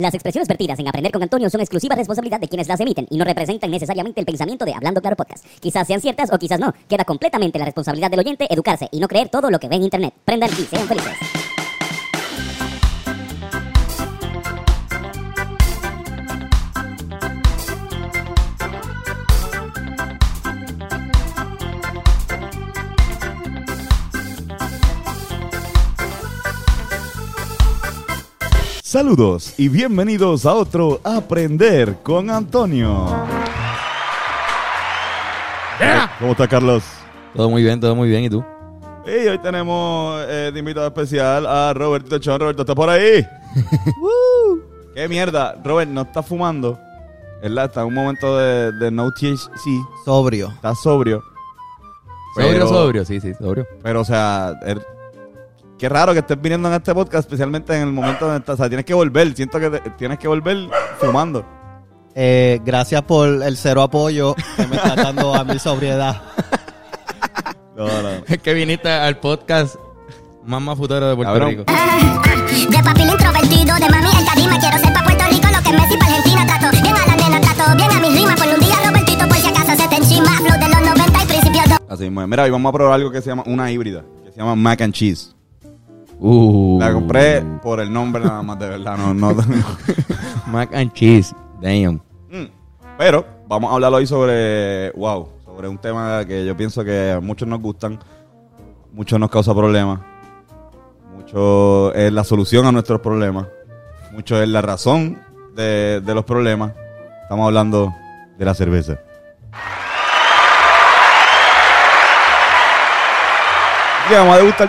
Las expresiones vertidas en Aprender con Antonio son exclusiva responsabilidad de quienes las emiten y no representan necesariamente el pensamiento de Hablando Claro Podcast. Quizás sean ciertas o quizás no. Queda completamente la responsabilidad del oyente educarse y no creer todo lo que ve en Internet. Prendan y sean felices. Saludos y bienvenidos a otro Aprender con Antonio. ¿Cómo está Carlos? Todo muy bien, todo muy bien. ¿Y tú? Y hoy tenemos eh, de invitado especial a Roberto Chon. Roberto, ¿estás por ahí? Woo. ¡Qué mierda! Robert, no está fumando. ¿Verdad? Está en un momento de, de no THC. Sobrio. Está sobrio. Sobrio, Pero- sobrio, sí, sí, sobrio. Pero, o sea, er- qué raro que estés viniendo en este podcast, especialmente en el momento donde estás. O sea, tienes que volver. Siento que te- tienes que volver fumando. Eh, gracias por el cero apoyo que me está dando a mi sobriedad. No, no. Es que viniste al podcast más más futuro de Puerto Cabrón. Rico. De papi el introvertido, de mami el carisma Quiero ser pa' Puerto Rico lo que Messi pa' Argentina Trato bien a la nena, trato bien a mis rimas Por un día Robertito por si acaso se te encima Flow de los 90 y principios de Así mismo. Mira, hoy vamos a probar algo que se llama una híbrida, que se llama mac and cheese. Uh, La compré por el nombre nada más, de verdad. No, no, Mac and cheese. Damn. Mm. Pero vamos a hablar hoy sobre, wow, sobre un tema que yo pienso que a muchos nos gustan, muchos nos causa problemas, mucho es la solución a nuestros problemas, mucho es la razón de, de los problemas. Estamos hablando de la cerveza. Vamos a degustar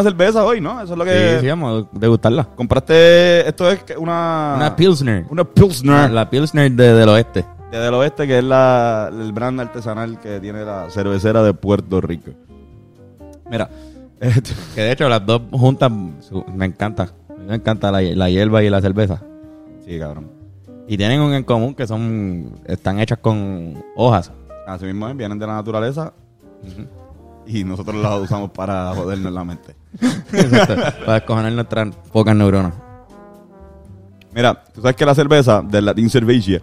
una cerveza hoy, ¿no? Eso es lo que... Sí, sí, vamos a degustarla. Compraste, esto es una... Una Pilsner. Una Pilsner. La Pilsner de- del oeste. de del oeste, que es la, el brand artesanal que tiene la cervecera de Puerto Rico. Mira, este, Que de hecho las dos juntas me encanta. Me encanta la, la hierba y la cerveza. sí, cabrón. Y tienen un en común que son están hechas con hojas. Así mismo vienen de la naturaleza y nosotros las usamos para jodernos la mente. Exacto, para escoger nuestras pocas neuronas. Mira, tú sabes que la cerveza del latín cerveza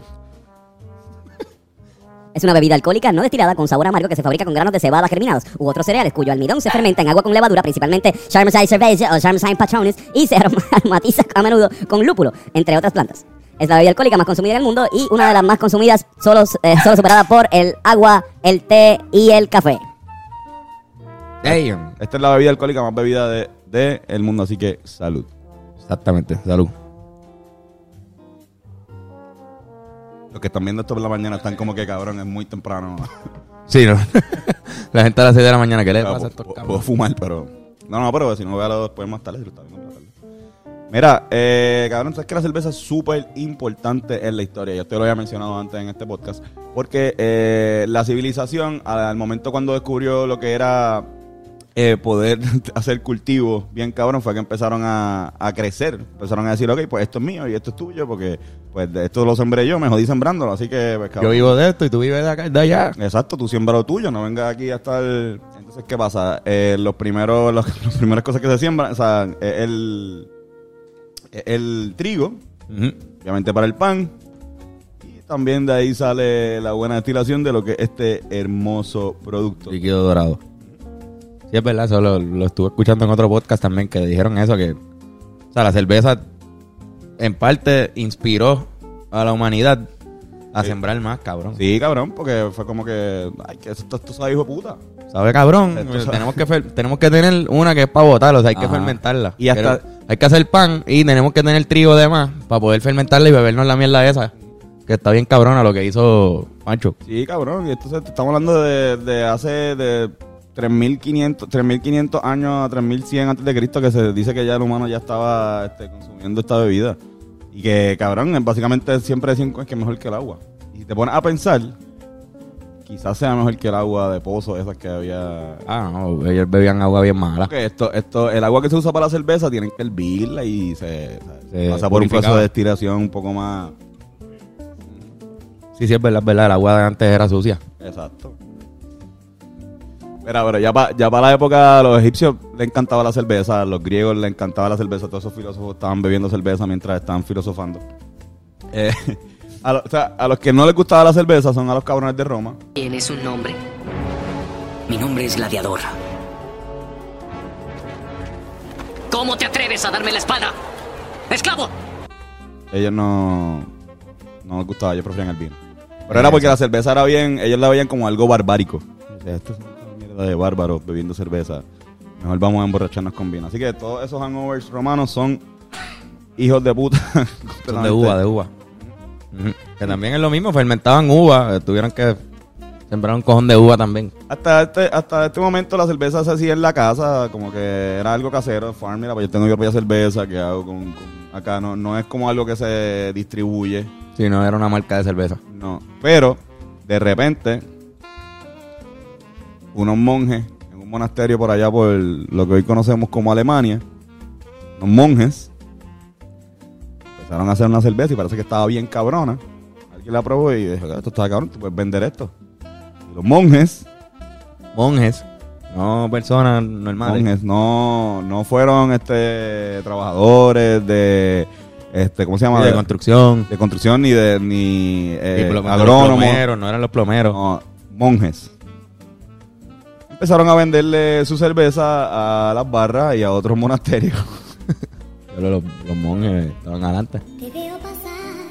Es una bebida alcohólica no destilada con sabor amargo que se fabrica con granos de cebada germinados u otros cereales cuyo almidón se fermenta en agua con levadura, principalmente Charmoside cerveza o Charmoside patronis, y se aromatiza a menudo con lúpulo, entre otras plantas. Es la bebida alcohólica más consumida en el mundo y una de las más consumidas, solo, eh, solo superada por el agua, el té y el café. Damn. Esta es la bebida alcohólica más bebida de, de el mundo, así que salud. Exactamente, salud. Los que están viendo esto por la mañana están como que cabrón, es muy temprano. Sí, ¿no? la gente a las 6 de la mañana, ¿qué le Claro, pasa a puedo, estos puedo- fumar, pero. No, no, pero si no véalo después más tarde, si lo está viendo más tarde. Mira, eh, cabrón, sabes que la cerveza es súper importante en la historia. Yo te lo había mencionado antes en este podcast. Porque eh, la civilización, al momento cuando descubrió lo que era eh, poder hacer cultivos bien cabrón, fue que empezaron a, a crecer. Empezaron a decir, ok, pues esto es mío y esto es tuyo, porque pues de esto lo sembré yo, me jodí sembrándolo. Así que, pues, Yo cabrón. vivo de esto y tú vives de acá, de allá. Exacto, tú siembra lo tuyo, no vengas aquí a estar... Entonces, ¿qué pasa? Eh, los primeros, los, las primeras cosas que se siembran, o sea, eh, el, el trigo, obviamente para el pan, y también de ahí sale la buena destilación de lo que es este hermoso producto. Líquido dorado. Sí, es verdad, eso lo, lo estuve escuchando en otro podcast también que dijeron eso, que o sea, la cerveza en parte inspiró a la humanidad a Sí. sembrar más, cabrón. Sí, cabrón, porque fue como que, ay, que esto, esto sabe hijo de puta. ¿Sabe, cabrón? Esto sabe- tenemos, que tenemos que tener una que es para botar, o sea, hay que fermentarla. Y hasta- Pero hay que hacer pan y tenemos que tener trigo de más para poder fermentarla y bebernos la mierda esa. Que está bien cabrona lo que hizo Pancho. Sí, cabrón, y entonces estamos hablando de, de hace de 3500, 3500 años a 3100 antes de Cristo que se dice que ya el humano ya estaba este, consumiendo esta bebida. Y que, cabrón, básicamente siempre decían que es mejor que el agua. Y si te pones a pensar, quizás sea mejor que el agua de pozo, esas que había... Ah, no, ellos bebían agua bien mala. Porque esto, esto, el agua que se usa para la cerveza tienen que hervirla y se, se pasa por un proceso de destilación un poco más... Sí, sí, es verdad, es verdad. El agua de antes era sucia. Exacto. Mira, pero ya para ya pa la época, a los egipcios les encantaba la cerveza, a los griegos les encantaba la cerveza, todos esos filósofos estaban bebiendo cerveza mientras estaban filosofando. Eh, a, lo- o sea, a los que no les gustaba la cerveza son a los cabrones de Roma. Tienes un nombre. Mi nombre es Gladiador. ¿Cómo te atreves a darme la espalda? ¡Esclavo! Ellos no, no les gustaba, ellos preferían el vino. Pero era porque la cerveza era bien, ellos la veían como algo barbárico. O sea, esto es de bárbaros bebiendo cerveza. Mejor vamos a emborracharnos con vino. Así que todos esos hangovers romanos son hijos de puta. Son de uva, de uva. Que también es lo mismo, fermentaban uva, eh, tuvieron que sembrar un cojón de uva también. Hasta este, hasta este momento la cerveza se hacía en la casa, como que era algo casero, farm, mira, pues yo tengo mi propia cerveza que hago con, con- acá, no, no es como algo que se distribuye, Si no, era una marca de cerveza. no. Pero, de repente, unos monjes en un monasterio por allá por lo que hoy conocemos como Alemania, unos monjes, empezaron a hacer una cerveza y parece que estaba bien cabrona. Alguien la probó y dijo, esto está cabrón, tú puedes vender esto. Y los monjes Monjes, no personas normales. monjes, no, no fueron este trabajadores de este, ¿cómo se llama? de construcción. de construcción ni de ni eh, agrónomos, no eran los plomeros. no, monjes. Empezaron a venderle su cerveza a las barras y a otros monasterios. Pero los, los monjes estaban adelante. Te veo pasar,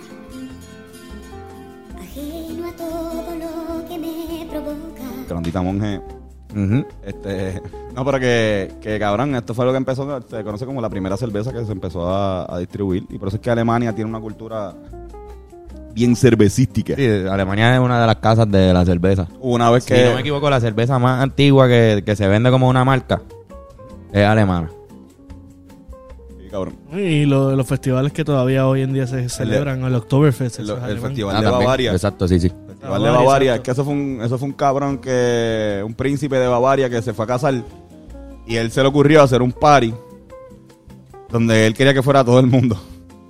ajeno a todo lo que me provoca. Grandita monje. Este, no, pero que, que cabrón, esto fue lo que empezó, se conoce como la primera cerveza que se empezó a, a distribuir. Y por eso es que Alemania tiene una cultura bien cervecística. Sí, Alemania es una de las casas de la cerveza. Una vez Si que... no me equivoco, la cerveza más antigua que, que se vende como una marca es alemana. Sí, cabrón. Y lo- los festivales que todavía hoy en día se celebran, el Oktoberfest. El, es el festival Ah, de. Bavaria. Exacto, sí, sí. Festival de Bavaria, Bavaria. exacto. Es que eso fue, un, eso fue un cabrón que... Un príncipe de Bavaria que se fue a casar. Y él se le ocurrió hacer un party. Donde él quería que fuera todo el mundo.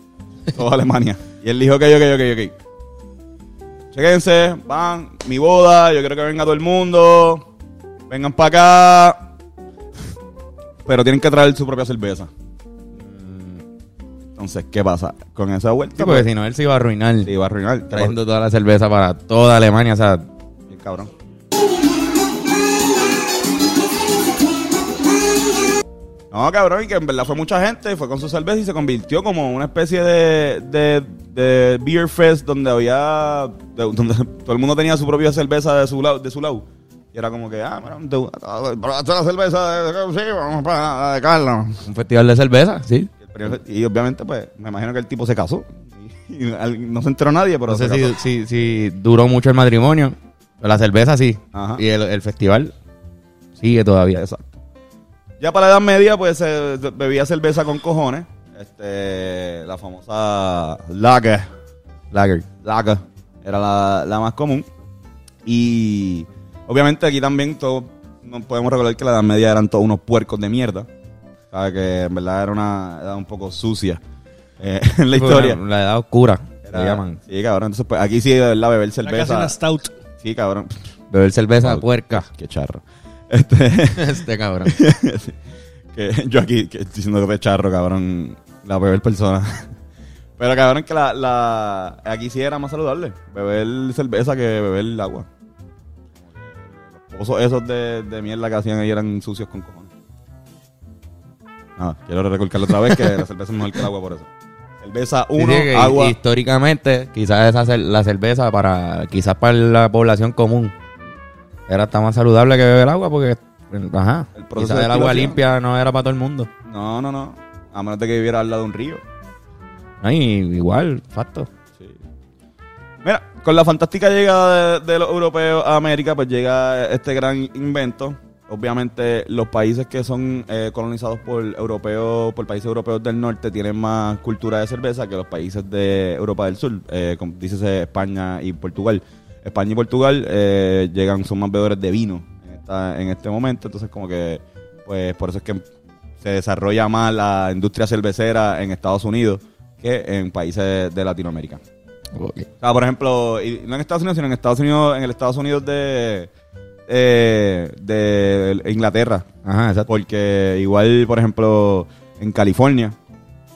Toda Alemania. Y él dijo, ok, ok, ok, ok. Chequense, van, mi boda, yo quiero que venga todo el mundo. Vengan para acá. Pero tienen que traer su propia cerveza. Entonces, ¿qué pasa? Con esa vuelta, Sí, porque pues, si no, él se iba a arruinar se iba a arruinar. trayendo toda la cerveza para toda Alemania. O sea, Bien cabrón. No, cabrón, y que en verdad fue mucha gente, fue con su cerveza y se convirtió como una especie de, de, de beer fest donde había, de- donde todo el mundo tenía su propia cerveza de su lado, de su lado. Y era como que, ah, mira, te- probaste la cerveza de, sí, vamos para de Carlos. un festival de cerveza, sí. Y, el primer- y obviamente, pues, me imagino que el tipo se casó. Y, no se enteró nadie, pero No sé si, si, si duró mucho el matrimonio. Pero la cerveza sí. Ajá. Y el, el festival sigue todavía. Exacto. Ya para la Edad Media, pues se bebía cerveza con cojones. Este, la famosa Lager. Lager. Lager era la, la más común. Y obviamente aquí también todos no podemos recordar que la Edad Media eran todos unos puercos de mierda. Sabe que en verdad era una edad un poco sucia eh, en la historia. La, la edad oscura, Era- le llaman. Sí, cabrón. Entonces, pues aquí sí, de verdad, beber casi cerveza. una stout. Sí, cabrón. Beber cerveza Wow. puerca. Qué charro. Este. este cabrón. que yo aquí que estoy diciendo que charro, cabrón, la beber persona. Pero cabrón que la, la aquí sí era más saludable, beber cerveza que beber agua. Los pozos esos de, de mierda que hacían ahí eran sucios con cojones. Nada, quiero recalcarlo otra vez que la cerveza es mejor que el agua por eso. Cerveza Sí, uno, sí, que agua. Históricamente, quizás esa la cerveza para quizás para la población común era hasta más saludable que beber agua porque ajá, El proceso quizás de el agua limpia no era para todo el mundo. No, no, no. A menos de que viviera al lado de un río. No, y igual, facto. Sí. Mira, con la fantástica llegada de, de los europeos a América, pues llega este gran invento. Obviamente, los países que son eh, colonizados por europeos, por países europeos del norte, tienen más cultura de cerveza que los países de Europa del Sur, eh, como dícese España y Portugal. España y Portugal eh, llegan, son más bebedores de vino en, esta- en este momento, entonces como que, pues por eso es que se desarrolla más la industria cervecera en Estados Unidos que en países de Latinoamérica. O sea, por ejemplo, y no en Estados Unidos, sino en Estados Unidos, en el Estados Unidos de, eh, de Inglaterra. Ajá, exacto. Porque igual, por ejemplo, en California,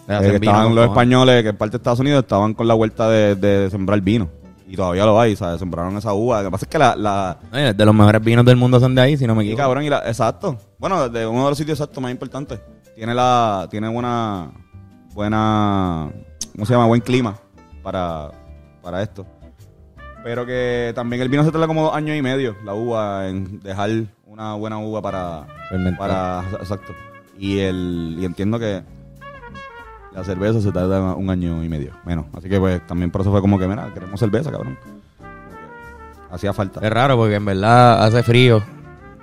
eh, vino estaban los españoles, que en parte de Estados Unidos estaban con la vuelta de, de sembrar vino. Y todavía lo hay, ¿sabes? Sembraron esa uva. Lo que pasa es que la... la Oye, de los mejores vinos del mundo son de ahí, si no me sí, equivoco. cabrón, y la- exacto. Bueno, de uno de los sitios exactos más importantes. Tiene la... Tiene buena... Buena... ¿Cómo se llama? Buen clima para, para esto. Pero que también el vino se tarda como dos años y medio, la uva, en dejar una buena uva para... Fermentar. para exacto. Y, el, y entiendo que la cerveza se tarda un año y medio, menos. Así que pues también por eso fue como que, mira, queremos cerveza, cabrón. Hacía falta. Es raro porque en verdad hace frío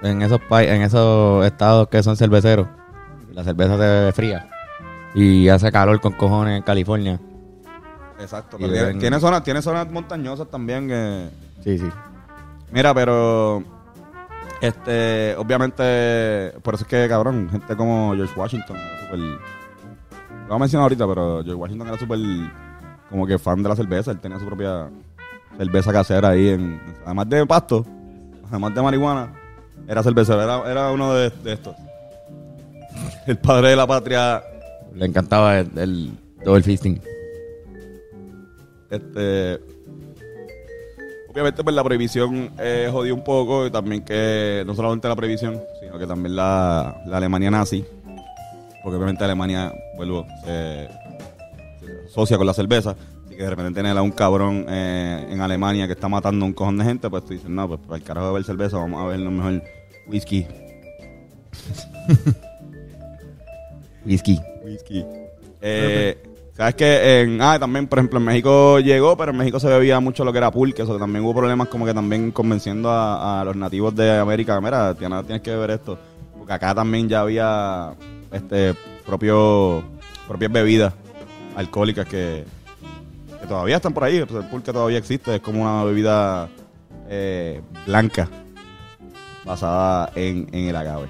en esos en esos estados que son cerveceros. La cerveza se bebe fría. Y hace calor con cojones en California. Exacto. Pero tiene, tiene zonas, tiene zonas montañosas también que... Sí, sí. Mira, pero... Este, obviamente, por eso es que, cabrón, gente como George Washington era súper... Lo voy a mencionar ahorita, pero George Washington era súper como que fan de la cerveza. Él tenía su propia cerveza casera ahí, en, además de pasto, además de marihuana, era cervecero, era, era uno de, de estos. El padre de la patria, Le encantaba el, el double fisting. este... Obviamente, pues la prohibición eh, jodió un poco y también que no solamente la prohibición, sino que también la, la Alemania nazi, porque obviamente Alemania, vuelvo, se, se asocia con la cerveza, y que de repente tener a un cabrón eh, en Alemania que está matando a un cojón de gente, pues tú dices, no, pues para el carajo de beber cerveza, vamos a ver lo mejor whisky. Whisky. Whisky. Eh, ¿Sabes que en, Ah, también, por ejemplo, en México llegó, pero en México se bebía mucho lo que era pulque. Eso que también hubo problemas como que también convenciendo a, a los nativos de América. Mira, tienes, tienes que beber esto. Porque acá también ya había este propio propias bebidas alcohólicas que, que todavía están por ahí. Pues el pulque todavía existe. Es como una bebida eh, blanca basada en, en el agave.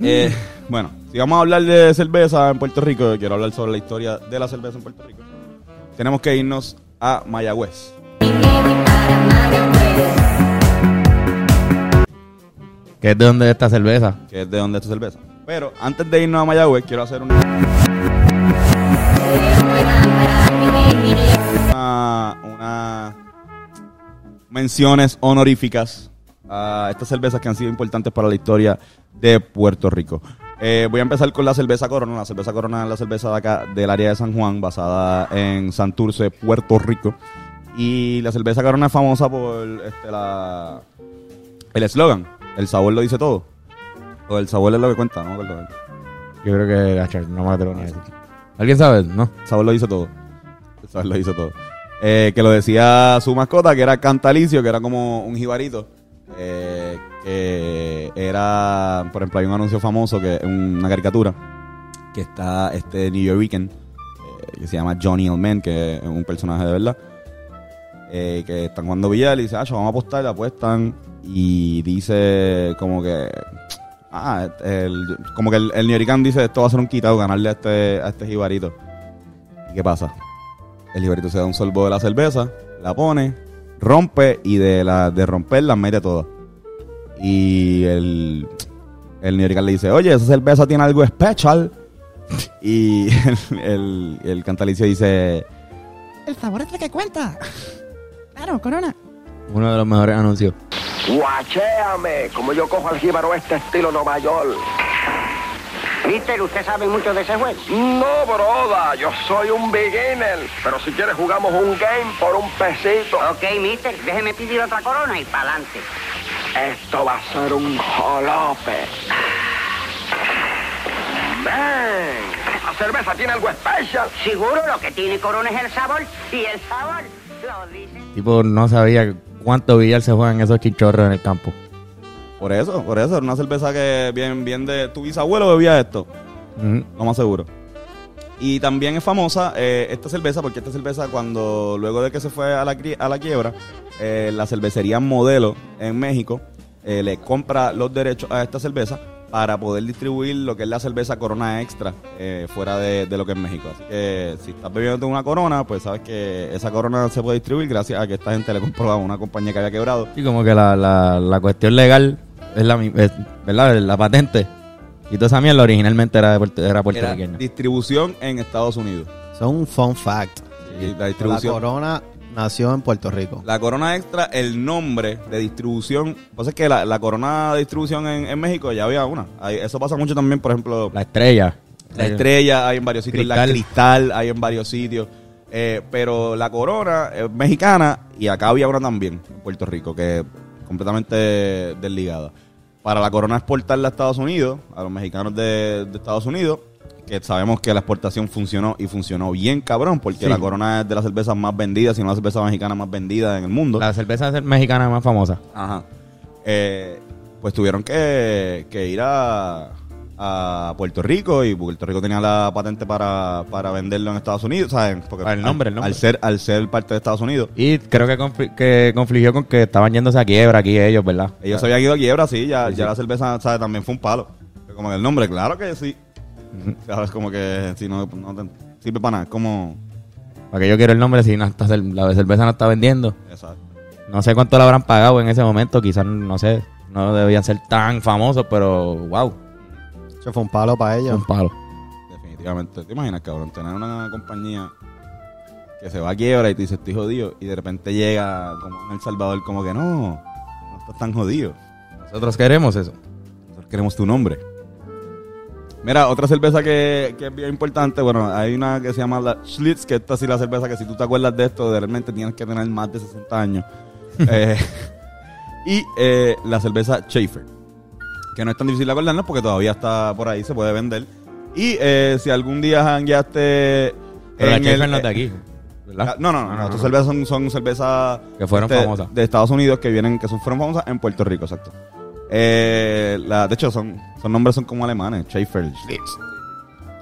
Eh, bueno, si vamos a hablar de cerveza en Puerto Rico, quiero hablar sobre la historia de la cerveza en Puerto Rico. Tenemos que irnos a Mayagüez. ¿Qué es de dónde es esta cerveza? que es de donde esta cerveza. Pero antes de irnos a Mayagüez, quiero hacer una, una, una menciones honoríficas a estas cervezas que han sido importantes para la historia de Puerto Rico. Eh, voy a empezar con la cerveza Corona. La cerveza Corona es la cerveza de acá del área de San Juan, basada en Santurce, Puerto Rico. Y la cerveza Corona es famosa por este, la, el eslogan, el sabor lo dice todo. O el sabor es lo que cuenta, no me acuerdo. Yo creo que Achar, no me atrevo a decir. ¿Alguien sabe? ¿No? El sabor lo hizo todo. El sabor lo hizo todo. Eh, que lo decía su mascota, que era Cantalicio, que era como un jibarito. eh, que era, por ejemplo, hay un anuncio famoso, que una caricatura, que está este New York que se llama Johnny Oldman, que es un personaje de verdad. eh, que están jugando billar y dice, ah, vamos a apostar, le apuestan. Y dice como que. Ah, el- como que el, el York dice, esto va a ser un quitado, ganarle a este, a este jibarito. ¿Y qué pasa? El jibarito se da un sorbo de la cerveza, la pone, rompe y de la de romper la mete todas. Y el, el le dice, oye, esa cerveza tiene algo especial. Y el, el, el cantalicio dice, El sabor es lo que cuenta. Claro, Corona. Uno de los mejores anuncios. Guachéame, como yo cojo al jíbaro este estilo Nueva York. Mister, ¿usted sabe mucho de ese juego? No, broda, yo soy un beginner. Pero si quieres jugamos un game por un pesito. Ok, mister, déjeme pedir otra corona y pa'lante. Esto va a ser un jolope. Ven, la cerveza tiene algo especial. Seguro lo que tiene corona es el sabor y el sabor lo dice. Tipo, no sabía cuánto billar se juegan esos chichorros en el campo. por eso, por eso, era una cerveza que bien, bien de tu bisabuelo bebía esto. Ujú. lo más seguro. Y también es famosa eh, esta cerveza, porque esta cerveza cuando, luego de que se fue a la, a la quiebra, eh, la cervecería Modelo en México eh, le compra los derechos a esta cerveza para poder distribuir lo que es la cerveza Corona Extra eh, fuera de, de lo que es México. Así que si estás bebiendo una Corona, pues sabes que esa Corona se puede distribuir gracias a que esta gente le compró a una compañía que había quebrado. Y como que la, la, la cuestión legal es la es, ¿verdad? La patente. Y toda esa mierda originalmente era, de puerto- era Era puertorriqueña. distribución en Estados Unidos. Eso es un fun fact. La corona nació en Puerto Rico. La corona extra, el nombre de distribución. Pues es que la, la corona de distribución en, en México ya había una. Eso pasa mucho también, por ejemplo, La estrella. la estrella hay en varios sitios, la Cristal. cristal hay en varios sitios. Eh, pero la corona es mexicana y acá había una también en Puerto Rico, que es completamente desligada. Para la corona exportarla a Estados Unidos, a los mexicanos de, de Estados Unidos, que sabemos que la exportación funcionó y funcionó bien cabrón, porque Sí. la corona es de las cervezas más vendidas, si no la cerveza mexicana más vendida en el mundo. La cerveza mexicana más famosa. Ajá. Eh, pues tuvieron que, que ir a, a Puerto Rico y Puerto Rico tenía la patente para, para venderlo en Estados Unidos, ¿saben? Porque el nombre, al, el nombre. Al ser, al ser parte de Estados Unidos. Y creo que, confli- que confligió con que estaban yéndose a quiebra aquí ellos, ¿verdad? Ellos habían ido a quiebra, sí, ya, Sí, ya sí. la cerveza, ¿sabes? También fue un palo. Como el nombre, claro que sí. ¿Sabes? Como que si no, no te sirve para nada. es Como. Para que yo quiero el nombre si no está la cerveza no está vendiendo. Exacto. No sé cuánto le habrán pagado en ese momento. Quizás, no sé, no debían ser tan famosos, pero wow, Eso fue un palo para ellos. un palo. Definitivamente. ¿Te imaginas, cabrón? Tener una compañía que se va a quiebra y tú dices, estoy jodido. Y de repente llega como en El Salvador, como que no, no estás tan jodido. Nosotros queremos eso. Nosotros queremos tu nombre. Mira, otra cerveza que, que es bien importante, bueno, hay una que se llama la Schlitz, que esta sí la cerveza que si tú te acuerdas de esto, realmente tienes que tener más de 60 años. Eh, y eh, la cerveza Schaefer, que no es tan difícil de acordarnos porque todavía está por ahí, se puede vender. Y eh, si algún día jangueaste Pero la Schaefer no es de aquí, ¿verdad? No, no, no, no, estas cervezas son, son cervezas Que fueron este, famosas. de Estados Unidos que vienen, que son, fueron famosas en Puerto Rico, exacto. Eh, la, de hecho, son, son nombres son como alemanes, Schaefer, Schlitz.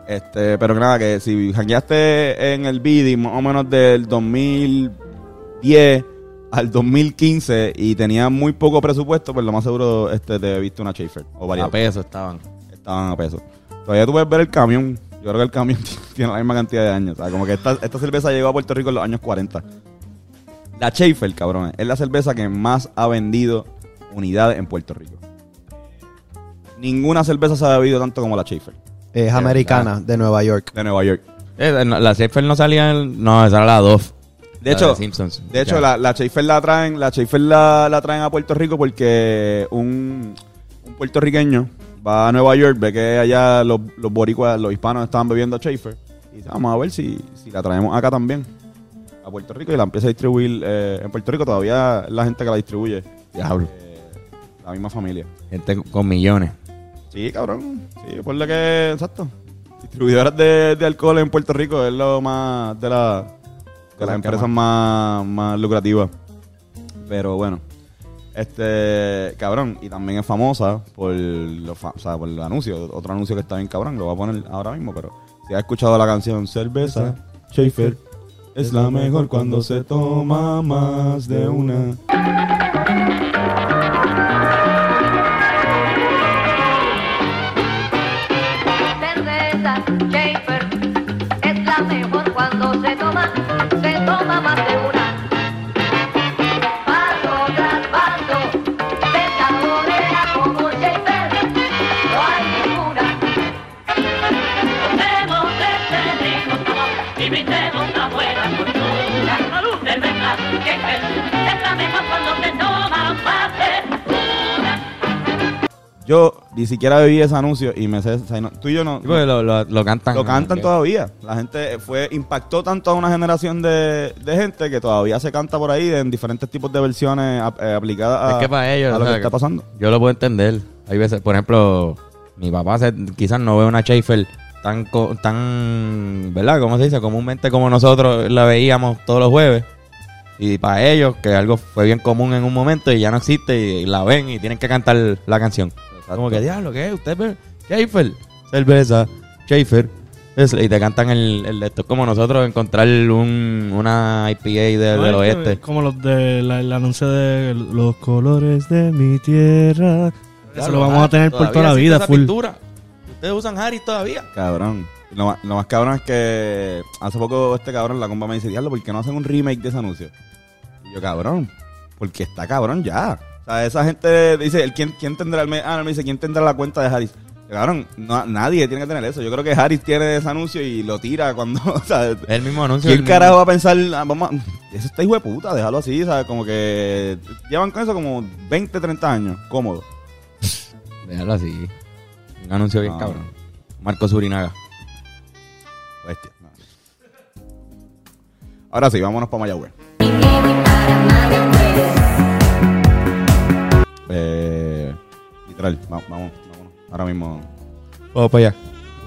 Este, pero que nada, que si jangueaste en el BIDI más o menos del 2010 al 2015 y tenías muy poco presupuesto, pues lo más seguro este, te viste una Schaefer o varias A peso estaban. estaban a peso. Todavía tú puedes ver el camión. Yo creo que el camión tiene la misma cantidad de años. O sea, como que esta, esta cerveza llegó a Puerto Rico en los años 40. La Schaefer, cabrón, es la cerveza que más ha vendido unidades en Puerto Rico. Ninguna cerveza se ha bebido tanto como la Schaefer Es americana, de Nueva York. de Nueva York. Eh, no, la Schaefer no salía en... No, esa era la Dove. De La hecho, Simpsons. de hecho la, la Schaefer la traen, la Schaefer la, la traen a Puerto Rico porque un, un puertorriqueño va a Nueva York, ve que allá los, los boricuas, los hispanos estaban bebiendo Schaefer y dice, vamos a ver si, si la traemos acá también a Puerto Rico y la empieza a distribuir eh, en Puerto Rico todavía la gente que la distribuye Diablo. eh, la misma familia. Gente con millones. Sí, cabrón. Sí, por lo que, exacto. Distribuidoras de, de alcohol en Puerto Rico es lo más de, la, de las empresas más, más lucrativas. Pero bueno, este, cabrón, y también es famosa por, los fa- o sea, por el anuncio. Otro anuncio que está bien cabrón, lo voy a poner ahora mismo, pero si has escuchado la canción Cerveza, Schaefer, es la mejor cuando se toma más de una. Yo ni siquiera bebí ese anuncio y me sé, tú y yo no, porque lo, lo, lo cantan. Lo cantan todavía. La gente fue impactó tanto a una generación de, de gente que todavía se canta por ahí en diferentes tipos de versiones eh, aplicadas a, Es que para ellos, a o lo sea, que está pasando. Yo lo puedo entender. Hay veces, por ejemplo, mi papá se- quizás no ve una Schaefer tan, tan, ¿verdad? ¿Cómo se dice? Comúnmente como nosotros la veíamos todos los jueves. Y para ellos, que algo fue bien común en un momento y ya no existe y la ven y tienen que cantar la canción. Como que, diablo, ¿qué es? ¿Usted ve? Schaefer, cerveza, Schaefer. Es- y te cantan el, el de esto. Es como nosotros encontrar un, una IPA de- No, del oeste. Como los de la- el anuncio de los colores de mi tierra. Eso lo vamos a tener por toda la vida, full. pintura. Ustedes usan Harris todavía. Cabrón. Lo más, lo más cabrón es que hace poco este cabrón, la compa me dice, diablo, ¿por qué no hacen un remake de ese anuncio? Y yo, cabrón, porque está cabrón ya. O sea, esa gente dice, el, ¿quién, ¿quién tendrá el... me- Ah, no, me dice, ¿quién tendrá la cuenta de Harris? Cabrón, no- nadie tiene que tener eso. Yo creo que Harris tiene ese anuncio y lo tira cuando... O sea, El mismo anuncio. ¿Quién carajo va a pensar, ah, vamos a... Eso está hijo de puta, déjalo así, ¿sabes? Como que llevan con eso como 20, 30 años, cómodo. Déjalo así. Un anuncio bien No. cabrón. Marco Surinaga. Bestia. no. Ahora sí, vámonos para Mayagüez. Eh, literal, va- vamos, vámonos. Ahora mismo Vamos para allá.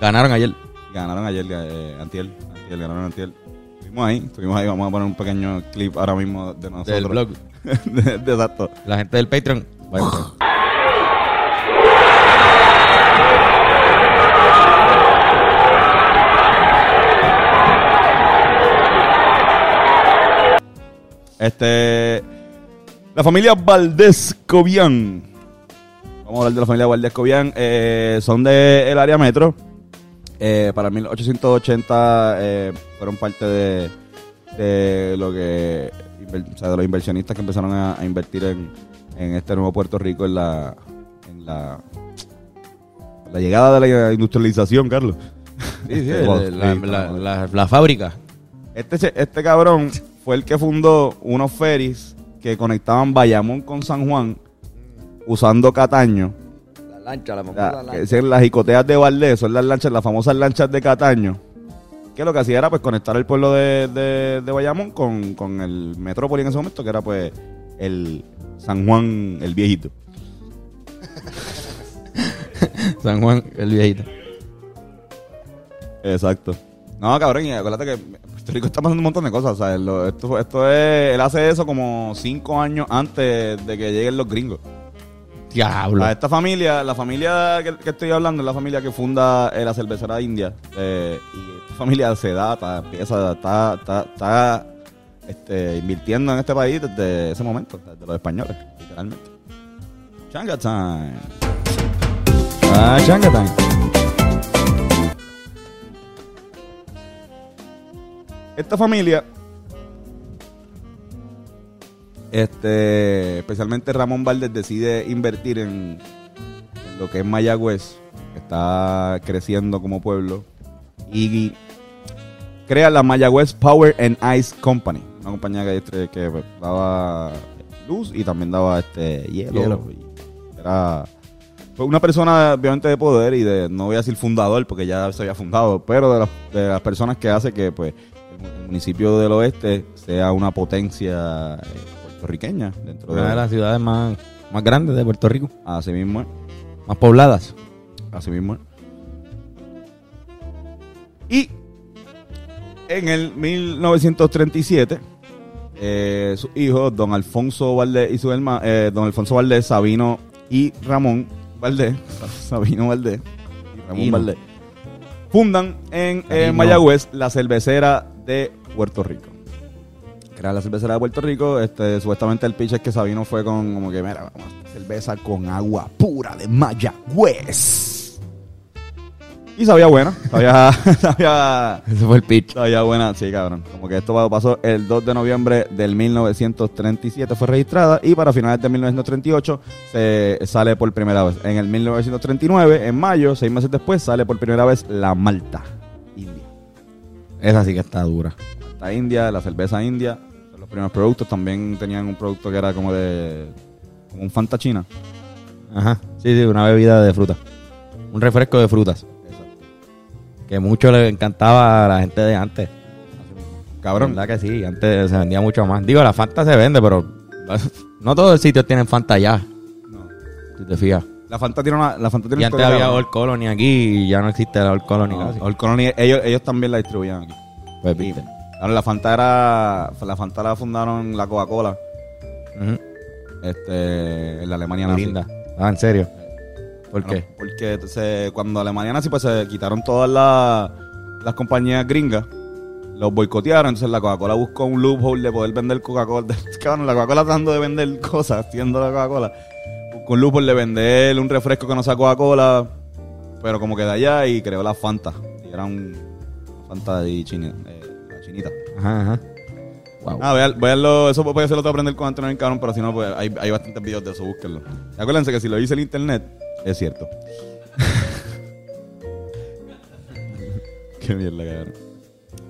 Ganaron ayer. ganaron ayer, eh, Antiel, Antiel, ganaron Antiel. Estuvimos ahí, estuvimos ahí, vamos a poner un pequeño clip ahora mismo de nosotros. Del blog. de, de exacto. La gente del Patreon. allá. Este. La familia Valdés Cobian. Vamos a hablar de la familia Valdés Cobian. eh, son del área metro. Eh, para 1880 eh, fueron parte de, de lo que. inver- O sea, de los inversionistas que empezaron a, a invertir en, en este nuevo Puerto Rico en la. En la la llegada de la industrialización, Carlos. Sí, sí, la, fábrica. este, este cabrón fue el que fundó unos ferries que conectaban Bayamón con San Juan usando Cataño. La lancha, la La- que decían las jicoteas de Valdés, son las lanchas, las famosas lanchas de Cataño. Que lo que hacía era pues conectar el pueblo de, de- de Bayamón con, con el metrópoli en ese momento, que era pues el San Juan el viejito. San Juan, el viejito. Exacto. No, cabrón, y acuérdate que Puerto Rico está pasando un montón de cosas. O sea, lo- esto, esto es, él hace eso como cinco años antes de que lleguen los gringos. Diablo. La- esta familia, la familia que, que estoy hablando es la familia que funda eh, la cervecera India. eh, y esta familia se da, está, empieza, está, está, está este, invirtiendo en este país desde ese momento, desde los españoles, literalmente. Changa time. Ah, changa time. Esta familia, este, especialmente Ramón Valdés, decide invertir en, en lo que es Mayagüez, que está creciendo como pueblo, y crea la Mayagüez Power and Ice Company, una compañía que, este, que daba luz y también daba este hielo. Era fue una persona obviamente de poder y de, no voy a decir fundador porque ya se había fundado, pero de las, de las personas que hace que pues el, mu- el municipio del oeste sea una potencia eh, puertorriqueña dentro Una de de las ciudades más, más grandes de Puerto Rico. Así mismo es. Más pobladas. Así mismo es. Y en el 1937, eh, sus hijos, don Alfonso Valdés y su hermano, eh, don Alfonso Valdés, Sabino y Ramón Valdés, Sabino Valdés y Ramón. Valdés, fundan en eh. Mayagüez la cervecera de Puerto Rico. Crear la cervecera de Puerto Rico, este, supuestamente el pitch es que Sabino fue con como que, mira, vamos cerveza con agua pura de Mayagüez. Y sabía buena, sabía, sabía, Ese fue el pitch. sabía buena, sí, cabrón. Como que esto pasó el 2 de noviembre del 1937, fue registrada y para finales de 1938 se sale por primera vez. En el 1939, en mayo, seis meses después, sale por primera vez la Malta. Esa sí que está dura. Malta India, la cerveza India, son los primeros productos. También tenían un producto que era como de, como un Fanta China. Ajá. Sí, sí, una bebida de fruta. Un refresco de frutas. Que mucho le encantaba a la gente de antes. Cabrón. ¿Verdad que sí? Antes se vendía mucho más. Digo, la Fanta se vende, pero no todos los sitios tienen Fanta ya. Si te fijas. La Fanta tiene una, la Fanta tiene Y antes había. Old Colony aquí y ya no existe la Old Colony No, casi. Old Colony, ellos, ellos también la distribuían aquí. Pues viste. Ahora, la Fanta era. La Fanta la fundaron la Coca-Cola. Este. En la Alemania nazi. Linda. Ah, ¿en serio? ¿Por Bueno, qué? Porque se- cuando Alemania nazi, pues se quitaron todas las, las compañías gringas. Los boicotearon. Entonces la Coca-Cola buscó un loophole de poder vender Coca-Cola. Cabrón, la Coca-Cola tratando de vender cosas, siendo la Coca-Cola. Con lupus le vender un refresco que no sacó Coca-Cola, pero como que de allá y creó la Fanta. Y era un Fanta de chini- eh, la chinita. Ajá, ajá. Wow. Ah, vean- véanlo, eso puede ser otro aprender con Antonio cabrón, pero si no, pues hay, hay bastantes videos de eso, búsquenlo. Y Acuérdense que si lo dice el internet, es cierto. Qué mierda, cabrón.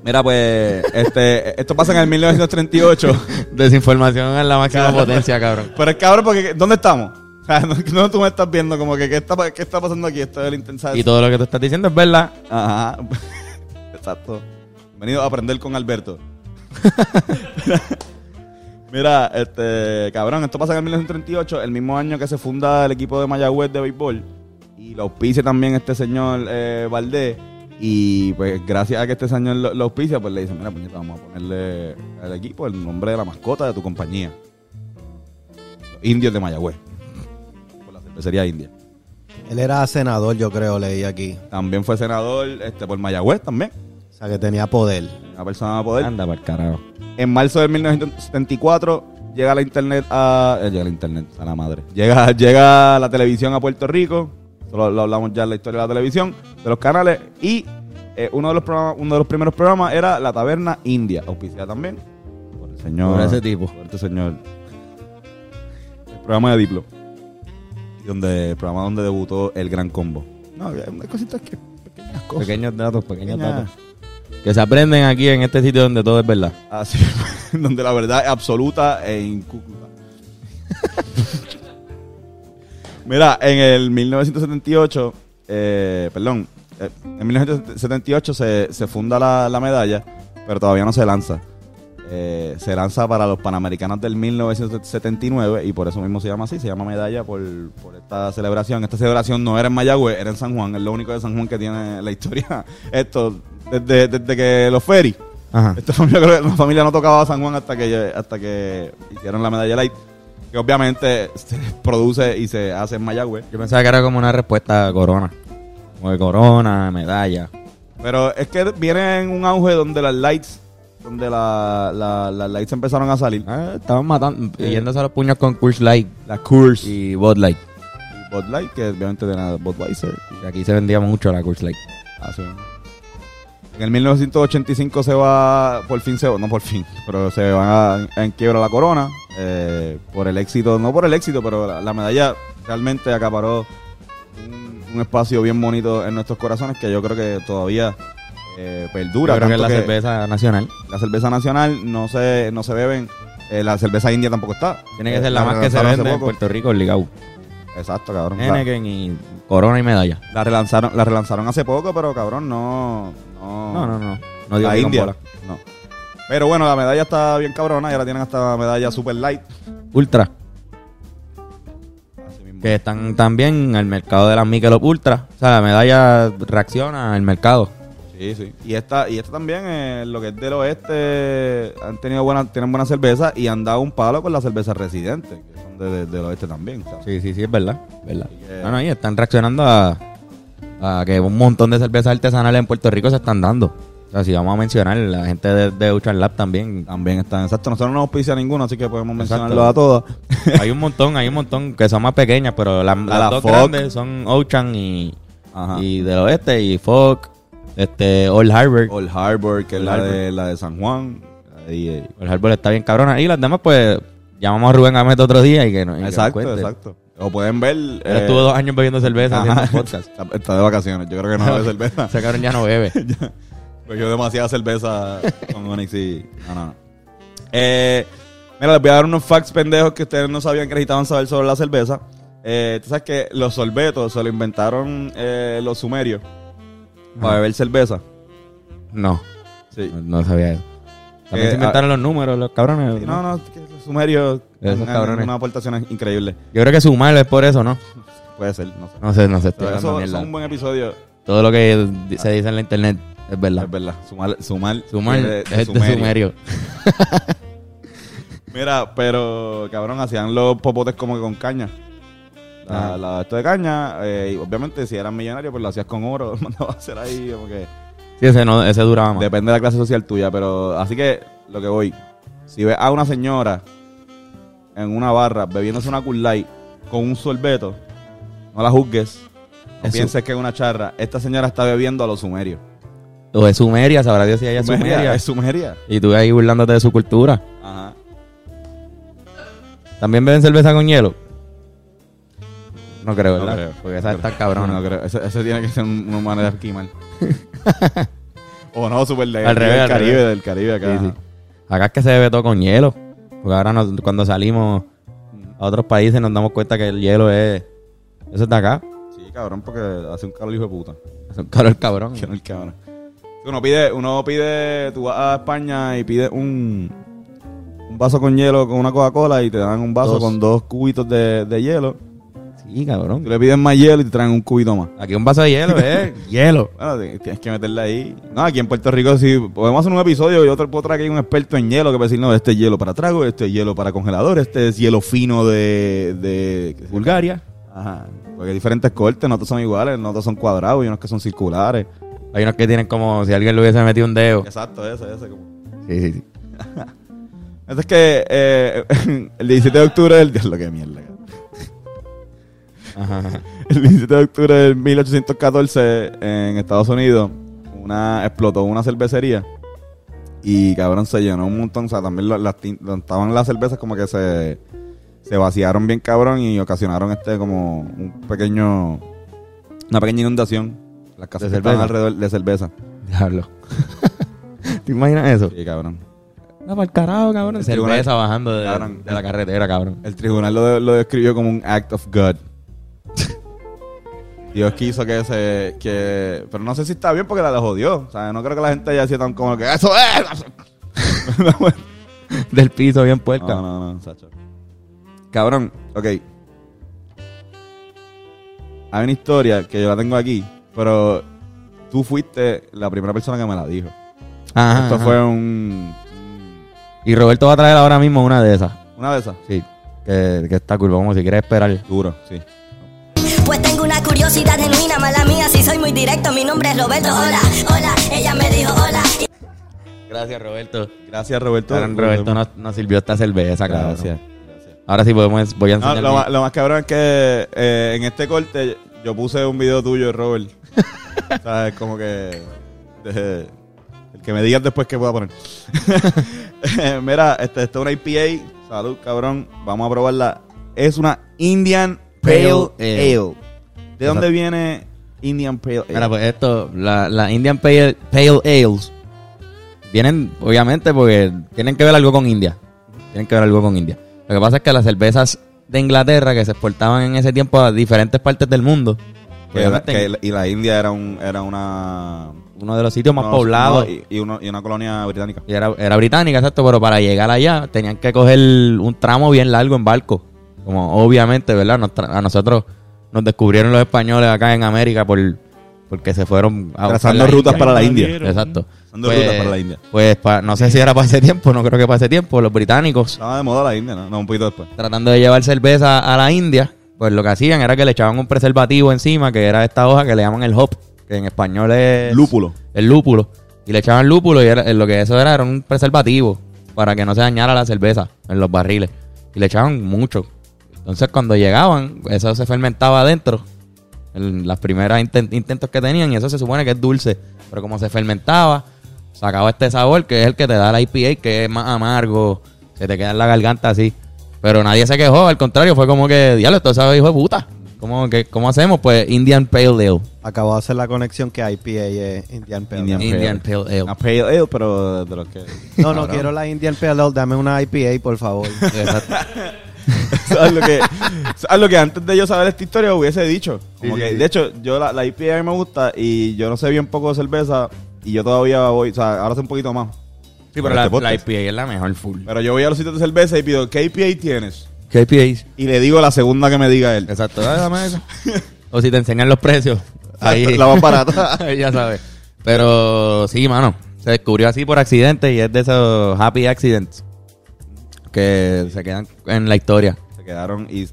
Mira, pues, este, esto pasa en el 1938. Desinformación en la máxima potencia, cabrón. Pero es cabrón, porque ¿dónde estamos? Sea, no, no tú me estás viendo, como que ¿qué está, qué está pasando aquí? Esto es el intensa. Y todo lo que tú estás diciendo es verdad. Ajá. Exacto. Venido a aprender con Alberto. Mira, este, cabrón, esto pasa en el 1938, el mismo año que se funda el equipo de Mayagüez de béisbol. Y lo auspicia también este señor eh, Valdés. Y pues gracias a que este señor lo, lo auspicia, pues le dicen, mira, puñeta, vamos a ponerle al equipo el nombre de la mascota de tu compañía. Los indios de Mayagüez. Cervecería india. Él era senador, yo creo, leí aquí. También fue senador este, por Mayagüez también. O sea, que tenía poder. Una persona de poder. Anda para el carajo. En marzo de 1974 llega la internet a. eh, llega la internet a la madre. Llega, llega la televisión a Puerto Rico. Solo lo hablamos ya en la historia de la televisión, de los canales. Y eh, uno, de los programas, uno de los primeros programas era La Taberna India, auspiciada también por el señor. Por ese tipo. Por este señor. El programa de Diplo. Donde, el programa donde debutó el Gran Combo. No, hay unas cositas que. Pequeñas cosas. Pequeños datos, pequeños datos. Que se aprenden aquí en este sitio donde todo es verdad. Así, donde la verdad es absoluta e incúcuta. Mira, en el 1978, eh, perdón, eh, en 1978 se, se funda la, la medalla, pero todavía no se lanza. Eh, se lanza para los Panamericanos del 1979 y por eso mismo se llama así, se llama medalla por, por esta celebración. Esta celebración no era en Mayagüez, era en San Juan, es lo único de San Juan que tiene la historia. Esto, desde, desde que los ferries esta familia, la familia no tocaba San Juan hasta que hasta que hicieron la medalla light, que obviamente se produce y se hace en Mayagüez. Yo pensaba que era como una respuesta a Corona. Como de Corona, medalla. Pero es que viene en un auge donde las lights, donde la, la- las lights empezaron a salir. Ah, estaban matando, Eh. yéndose a los puños con Curse Light La Curse y Bud Light. y Bud Light, que obviamente tiene Budweiser. Y aquí se vendía mucho la Curse Light. Así mismo. En el 1985 se va, por fin se va, no por fin, pero se va a- en quiebra la corona eh, por el éxito, no por el éxito, pero la, la medalla realmente acaparó un, un espacio bien bonito en nuestros corazones que yo creo que todavía eh, perdura. Yo creo que es la cerveza nacional. la cerveza nacional no se, no se beben, eh, la cerveza india tampoco está. Tiene que Eh, ser la más que se vende en. Puerto Rico, obligado. Exacto, cabrón. Henneken y Corona y medalla. la relanzaron, la relanzaron hace poco, pero cabrón, no... No, No, no, no. No la India. bola. No. Pero bueno, la medalla está bien cabrona y ahora tienen hasta medalla super light. Ultra. Así mismo. Que están también en el mercado de las Michelob Ultra. O sea, la medalla reacciona al mercado. Sí, sí. Y esta, y esta también, eh, lo que es del oeste, han tenido buena, tienen buena cerveza y han dado un palo con la cerveza residente, que son de- de- del oeste también. Sí, sí, sí, es verdad. verdad. que- No, no, y están reaccionando a, a que un montón de cervezas artesanales en Puerto Rico se están dando. O sea, si vamos a mencionar, la gente de, de Uchan Lab también. También están, exacto. Nosotros no auspicia ninguno, así que podemos Exacto. mencionarlo a todas. hay un montón, hay un montón que son más pequeñas, pero las, las la dos Foc. grandes son Ocean y, Ajá. y del oeste y Folk, este, Old Harbor. Old Harbor, que es la de, la de San Juan. Eh, Old Harbor está bien cabrona. Y las demás, pues, llamamos a Rubén Amet otro día y que nos y que nos exacto, exacto. O pueden ver. Él eh, estuvo dos años bebiendo cerveza ajá. haciendo podcast. Está, de vacaciones. Yo creo que no bebe cerveza. Ese cabrón ya no bebe. Pues yo demasiada cerveza con Onyx y... No, no, no. Eh, mira, les voy a dar unos facts pendejos que ustedes no sabían que necesitaban saber sobre la cerveza. Eh, tú sabes que los sorbetos se lo inventaron eh, los sumerios para beber cerveza. No, Sí. no, no sabía eso. También Eh, se inventaron los números, los cabrones. No, no, es que los sumerios Esos cabrones. unas aportaciones increíbles. Yo creo que sumar es por eso, ¿no? Puede ser, no sé. No sé, no sé. Estoy Pero hablando eso, mierda. es un buen episodio. Todo lo que se dice en la internet es verdad. Es verdad. Sumar, sumar, Sumar de es de sumerio. sumerio. Mira, pero cabrón, hacían los popotes como que con caña. La, esto de caña, eh, y obviamente si eran millonarios, pues lo hacías con oro, lo mandabas a hacer ahí, como que Sí, ese, no, ese duraba más. depende de la clase social tuya, pero así que lo que voy, si ves a una señora en una barra bebiéndose una Cool Light con un sorbeto, no la juzgues. No Es su- pienses que es una charra. Esta señora está bebiendo a los sumerios. O es sumeria, sabrá Dios si ella es Sumeria, sumeria. Es sumeria. Y tú ahí burlándote de su cultura. Ajá. ¿También beben cerveza con hielo? No creo, No ¿verdad? creo. Porque esa No está cabrona. No creo. Ese, ese tiene que ser un- una manera de esquimal. o no, super de, Al revés, del al Caribe, revés. del Caribe acá. Sí, sí. Acá es que se bebe todo con hielo. Porque ahora nos- cuando salimos a otros países nos damos cuenta que el hielo es... Eso es de acá. Sí, cabrón, porque hace un calor hijo de puta. Es un caro el cabrón. No el cabrón. Uno pide, uno pide, tú vas a España y pides un, un vaso con hielo con una Coca-Cola y te dan un vaso Dos. con dos cubitos de, de hielo. Sí, cabrón. Tú le pides más hielo y te traen un cubito más. Aquí un vaso de hielo, ¿eh? hielo. Bueno, tienes que meterle ahí. No, aquí en Puerto Rico, si podemos hacer un episodio, yo te puedo traer aquí un experto en hielo que puede decir, no, este es hielo para trago, este es hielo para congelador, este es hielo fino de... de. Bulgaria. Ajá. Porque hay diferentes cortes, no todos son iguales, no todos son cuadrados y unos que son circulares. Hay unos que tienen como si alguien le hubiese metido un dedo. Exacto, ese, ese. Como. Sí, sí, sí. Esto es que eh, el 17 de octubre del... Diablo, qué mierda. Ajá. El 17 de octubre de 1814 en Estados Unidos una explotó una cervecería y cabrón se llenó un montón, o sea, también la- las tin- estaban las cervezas como que se, se vaciaron bien cabrón y ocasionaron este como un pequeño una pequeña inundación. Las casas ¿De cerveza? alrededor de cerveza. Diablo. ¿Te imaginas eso? Sí, cabrón. No, para el carajo, cabrón. El Cerveza tribunal- bajando de, Cabrón. de la carretera, cabrón. El tribunal lo, lo describió como un act of God. Dios quiso que se. Que, pero no sé si está bien porque la jodió. O sea, no creo que la gente haya sido tan como que eso es. Del piso bien puerca. no, no, no, Sacho. Cabrón, ok. Hay una historia que yo la tengo aquí, pero tú fuiste la primera persona que me la dijo. Ajá, Esto ajá. fue un. Y Roberto va a traer ahora mismo una de esas. Una de esas. Sí. Que, que está cool. Vamos, si quieres esperar. Duro, sí. Pues tengo una curiosidad genuina, mala mía, si soy muy directo, mi nombre es Roberto, hola, hola, ella me dijo hola. Gracias, Roberto. Gracias, Roberto. Roberto nos, nos sirvió esta cerveza, cabrón. Gracias. Ahora sí podemos, voy a No, enseñar. lo, mi- más, lo más cabrón es que eh, en este corte yo puse un video tuyo, Robert. ¿Sabes? Como que. de- el que me digas después que pueda poner. Eh, Mira, este, esto es una IPA. Salud, cabrón. Vamos a probarla. Es una Indian Pale, Ale. Ale. ¿De dónde viene Indian Pale Ale? Mira, pues esto, la, la Indian Pale, Pale Ales, vienen, obviamente, porque tienen que ver algo con India. Tienen que ver algo con India. Lo que pasa es que las cervezas de Inglaterra que se exportaban en ese tiempo a diferentes partes del mundo, Que la- obviamente, que la- y la India era, un, era una. uno de los sitios más poblados. y, y uno- y una colonia británica. Y era, era británica, exacto, pero para llegar allá tenían que coger un tramo bien largo en barco. Como obviamente, ¿verdad? Nos a nosotros nos descubrieron los españoles acá en América por porque se fueron a buscar Trazando rutas India. para la India. Exacto. Trazando rutas para la India. Pues pa- no sé si era para ese tiempo, no creo que para ese tiempo. Los británicos, Estaba de moda la India, ¿no? No, un poquito después. tratando de llevar cerveza a la India, pues lo que hacían era que le echaban un preservativo encima, que era esta hoja que le llaman el hop, que en español es... Lúpulo. el lúpulo. Y le echaban lúpulo y era- lo que eso era era un preservativo para que no se dañara la cerveza en los barriles. Y le echaban mucho. Entonces cuando llegaban, eso se fermentaba adentro. En las primeras inten- intentos que tenían y eso se supone que es dulce. Pero como se fermentaba, sacaba este sabor que es el que te da la IPA, que es más amargo, se te queda en la garganta así. Pero nadie se quejó, al contrario, fue como que, diablo, esto sabe hijo de puta. ¿Cómo, que, ¿Cómo hacemos? Pues Indian Pale Ale. Acabo de hacer la conexión que IPA es Indian Pale Ale. Indian Indian Pale Ale. Una Pale Ale, pero de los que. No, no quiero la Indian Pale Ale, dame una IPA, por favor. Exacto. ¿Sabes lo que, sabes lo que antes de yo saber esta historia hubiese dicho? Como Sí, que, sí, sí. De hecho, yo la, la IPA me gusta y yo no sé bien poco de cerveza y yo todavía voy, o sea, ahora sé un poquito más. Sí, pero la, este IPA es la mejor full. Pero yo voy a los sitios de cerveza y pido, ¿qué IPA tienes? ¿Qué IPAs? Y le digo la segunda que me diga él. Exacto, dame eso. o si te enseñan los precios. Ahí, La más barata. ya sabes. Pero sí, mano. Se descubrió así por accidente y es de esos happy accidents que se quedan en la historia. Se quedaron y,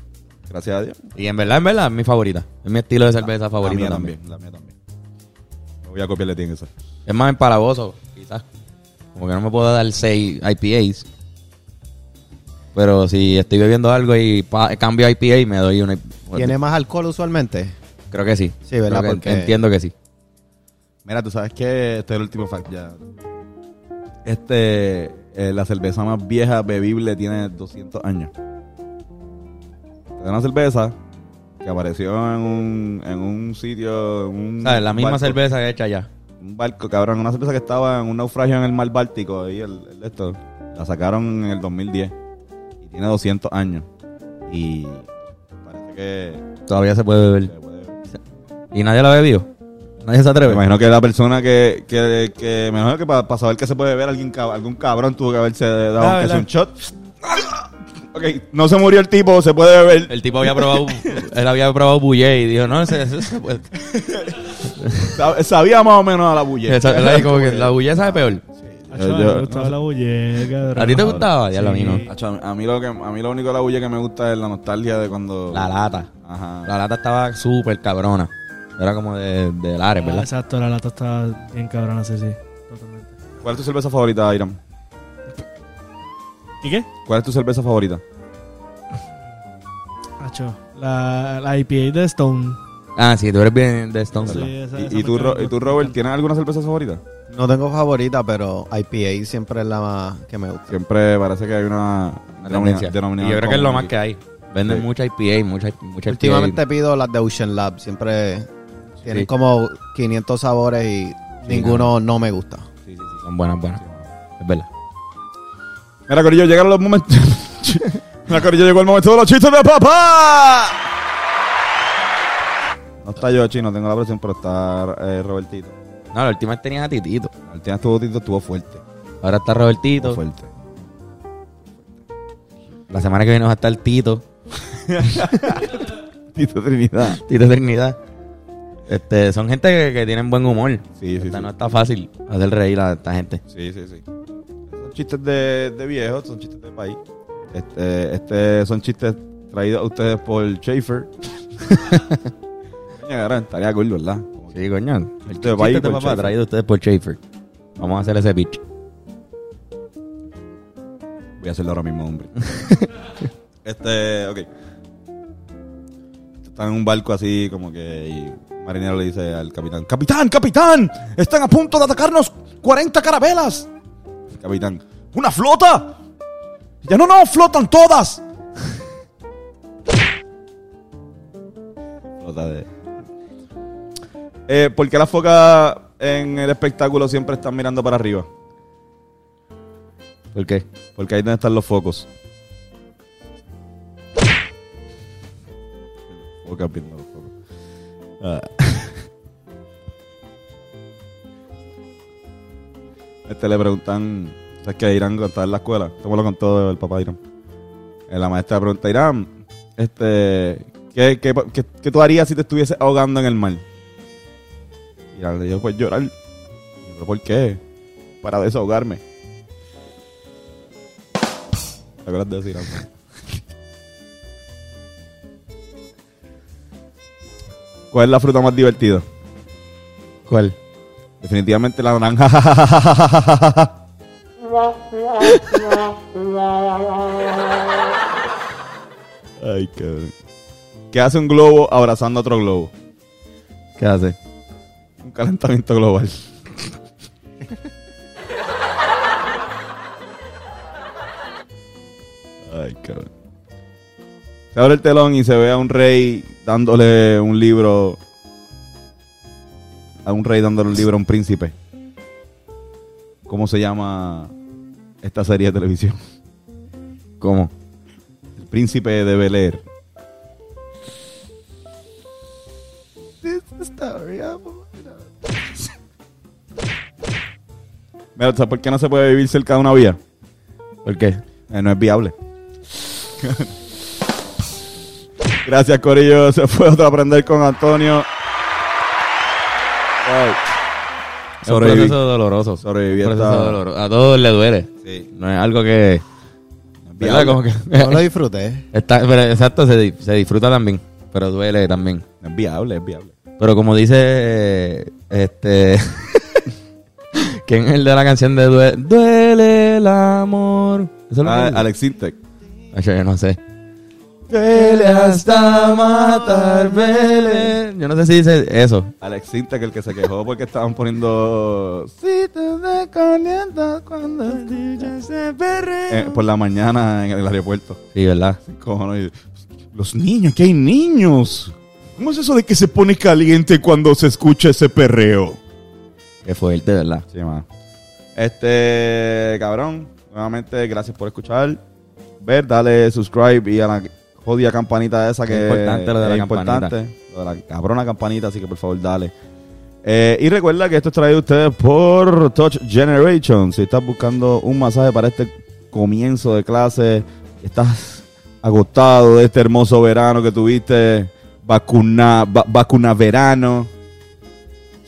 gracias a Dios, Y en verdad, en verdad, es mi favorita. Es mi estilo de cerveza la favorito mía también. también. La mía también. No voy a copiarle a ti en eso. Es más empalagoso, quizás. Como que no me puedo dar 6 IPAs. Pero si estoy bebiendo algo y pa- cambio IPA, me doy una. ¿Tiene más alcohol usualmente? Creo que sí. Sí, ¿verdad? Que- Porque- Entiendo que sí. Mira, tú sabes que este es el último fact ya. Este, eh, la cerveza más vieja bebible tiene 200 años. Es una cerveza que apareció en un, en un sitio, en un ¿Sabes? La misma barco- cerveza que hecha allá. Un barco, cabrón, una cerveza que estaba en un naufragio en el mar Báltico y el, el esto, la sacaron en el 2010 y tiene 200 años y parece que Todavía se puede se beber. puede ¿Y nadie la bebió? ¿Nadie se Me atreve? imagino que la persona que, que, que me imagino que para saber que se puede beber alguien algún cabrón tuvo que haberse dado aunque sea ¿verdad? un shot. Ok, no se murió el tipo, se puede beber. El tipo había probado, él había probado Bouillet y dijo, no, ese, ese se puede. Sab- Sabía más o menos a la que la Bouillet sabe peor. Yo- a mí yo- me gustaba la bulle, cabrón. ¿A ti te gustaba? Ya lo Sí. mismo. Acho, a mí lo que a mí lo único de la bulla que me gusta es la nostalgia de cuando La lata. Ajá. La lata estaba súper cabrona. Era como de, de Lares, Ah, ¿verdad? exacto, la lata estaba bien cabrona, sí, sí. Totalmente. ¿Cuál es tu cerveza favorita, Iram? ¿Y qué? ¿Cuál es tu cerveza favorita? Acho, la, la IPA de Stone. Ah, sí, tú eres bien de Stone, Sí, ¿verdad? esa- ¿Y, esa y me tú, Ro- y tú, Robert, tienes alguna cerveza favorita? No tengo favorita, pero IPA siempre es la más que me gusta. Siempre parece que hay una, tendencia. Y yo creo que es lo más que hay. Venden Sí. mucha IPA, mucha, mucha Últimamente IPA. pido las de Ocean Lab. Siempre tienen Sí. como 500 sabores y ninguno no me gusta. Sí, sí, sí, son buenas, buenas. Es verdad. Mira, Corillo, llegaron los momentos. Mira, Corillo, llegó el momento de los chistes de papá. No está yo, chino, tengo la presión, pero está eh, Robertito. No, la última vez tenías a Titito. El tema estuvo Tito, estuvo fuerte. Ahora está Robertito. Estuvo fuerte. La semana que viene va a estar Tito. Tito Trinidad. Tito Trinidad. Este, son gente que, que tienen buen humor. Sí, sí, sí. No está fácil hacer reír a esta gente. Sí, sí, sí. Son chistes de, de viejos, son chistes de país. Este, este son chistes traídos a ustedes por Schaefer. Coño, estaría cool, ¿verdad? Como Sí, coño. El Chiste de país de papá traído a ustedes por Schaefer. Vamos a hacer ese pitch. Voy a hacerlo ahora mismo, hombre. este, ok. Están en un barco así como que marinero le dice al capitán, ¡Capitán, capitán! ¡Están a punto de atacarnos 40 carabelas! El capitán, ¡Una flota! ¡Ya no, no! ¡Flotan todas! flota de... Eh, ¿Por qué las focas en el espectáculo siempre están mirando para arriba? ¿Por qué? Porque ahí donde están los focos. Los focos. Ah. Este le preguntan, ¿sabes que Irán estaba en la escuela? Esto lo contó el papá de Irán. Eh, La maestra le pregunta, Irán, este, ¿qué, qué, qué, qué tú harías si te estuviese ahogando en el mar? Irán le dijo, pues llorar. Y yo, ¿Pero por qué? Para desahogarme. ¿Te acuerdas de decir algo? ¿Cuál es la fruta más divertida? ¿Cuál? Definitivamente la naranja. Ay, cabrón. ¿Qué hace un globo abrazando a otro globo? ¿Qué hace? Un calentamiento global. Ay, cabrón. Se abre el telón y se ve a un rey dándole un libro. A un rey dándole un libro a un príncipe. ¿Cómo se llama esta serie de televisión? ¿Cómo? El príncipe de Bel Air. Mira, ¿sabes por qué no se puede vivir cerca de una vía? ¿Por qué? Eh, no es viable. Gracias, Corillo. Se fue otro a aprender con Antonio. Ay. Es un Sobreviví. proceso doloroso. Sobreviví Un proceso hasta- doloroso. A todos les duele. Sí. No es algo que... ¿Verdad? viable. Como que... No lo disfruté. Está, pero exacto, se, di- se disfruta también. Pero duele también. Es viable, es viable. Pero como dice... eh, Este... ¿Quién es el de la canción de Duele, duele el amor? Eso es lo Ah. Alex yo no sé. Vele hasta matar, vele. Yo no sé si dice eso. Alex Sintek, el que se quejó porque estaban poniendo. Si te descalientas cuando el DJ se perrea. Eh, por la mañana en el aeropuerto. Sí, ¿verdad? Cojones, y, Los niños, que hay niños. ¿Cómo es eso de que se pone caliente cuando se escucha ese perreo? Qué fuerte, ¿verdad? Sí, ma. Este, cabrón, nuevamente gracias por escuchar. Ver, dale subscribe y a la jodida campanita esa que Es importante lo de la importante. Lo de la cabrona campanita, así que por favor dale. Eh, y recuerda que esto es traído a ustedes por Touch Generation. Si estás buscando un masaje para este comienzo de clase, estás agotado de este hermoso verano que tuviste, vacuna, va- vacuna verano,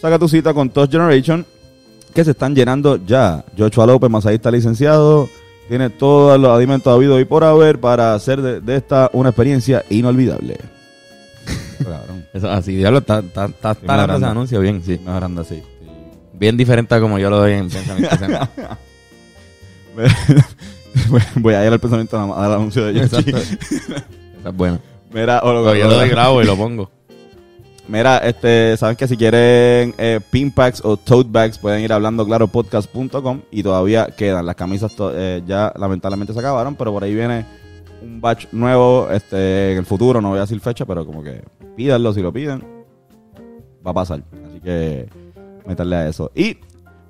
saca tu cita con Touch Generation que se están llenando ya. Joshua López, masajista licenciado, tiene todos los alimentos habidos y por haber para hacer de, de esta una experiencia inolvidable. Cabrón, Eso así, diablo, está, está, está, está mejorando. dando ese anuncio bien, sí. mejorando así. Bien diferente a como yo lo doy en pensamiento. Voy- a ir al pensamiento al anuncio de. Exacto. Esa es buena. Mira, o lo- Pero yo lo doy grabo y lo pongo. Mira, este, saben que si quieren eh, pin packs o tote bags pueden ir a hablando claro podcast.com y todavía quedan. Las camisas to- eh, ya lamentablemente se acabaron, pero por ahí viene un batch nuevo este, en el futuro. No voy a decir fecha, pero como que pídanlo si lo piden. Va a pasar. Así que meterle a eso. Y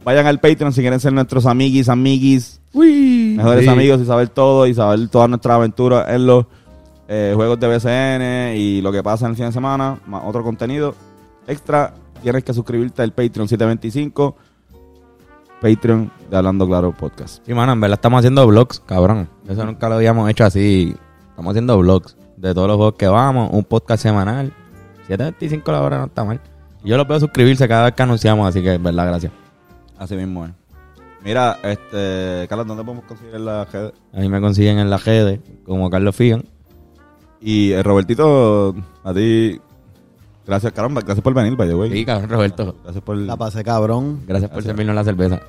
vayan al Patreon si quieren ser nuestros amiguis, amiguis, mejores Sí. amigos y saber todo y saber todas nuestras aventuras en los eh, juegos de BCN y lo que pasa en el fin de semana, más otro contenido extra, tienes que suscribirte al Patreon 725, Patreon de Hablando Claro Podcast. Sí, mano, en verdad estamos haciendo vlogs, cabrón. Eso nunca lo habíamos hecho así. Estamos haciendo vlogs de todos los juegos que vamos, un podcast semanal. 7.25 la hora no está mal. Yo lo puedo suscribirse cada vez que anunciamos, así que en verdad, gracias. Así mismo es. Mira, este, Carlos, ¿dónde podemos conseguir la red? A mí me consiguen en la redes como Carlos Figan. Y eh, Robertito, a ti, gracias, caramba, gracias por venir, by the way. Sí, cabrón, Roberto. Gracias por... La pasé cabrón. Gracias por Gracias. servirnos la cerveza.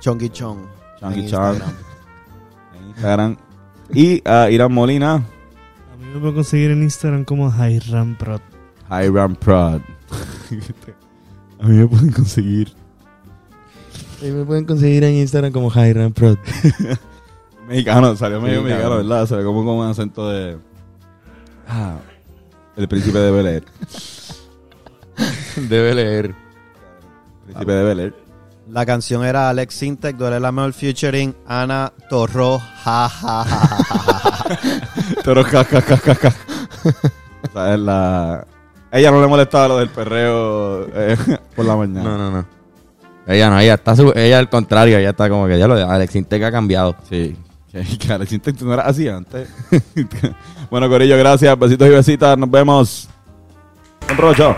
Chonky Chong. Chonky en Chong. Instagram. en Instagram. Y a Irán Molina, A mí me puedo conseguir en Instagram como Hiram Prod. Hiram Prod. a mí me pueden conseguir Y me pueden conseguir en Instagram como Hiram Prod. Mexicano, salió medio Sí, mexicano, cabrón. ¿verdad? Se ve como con un acento de. Ah, el príncipe de Bel Air. Debe leer. Príncipe de Bel Air. La canción era Alex Sintek, duele la mejor featuring Ana Torro, ja, ja, ja, ja, ja, ja. Ja, ja, ja, ja, ja. O sea, es la. Ella no le molestaba lo del perreo eh, por la mañana. No, no, no. Ella no, ella está su- ella al contrario, ella está como que ya lo de Alex Intec ha cambiado. Sí. Que, que Alex Intec no era así antes. Bueno, Corillo, gracias. Besitos y besitas. Nos vemos. Un provecho.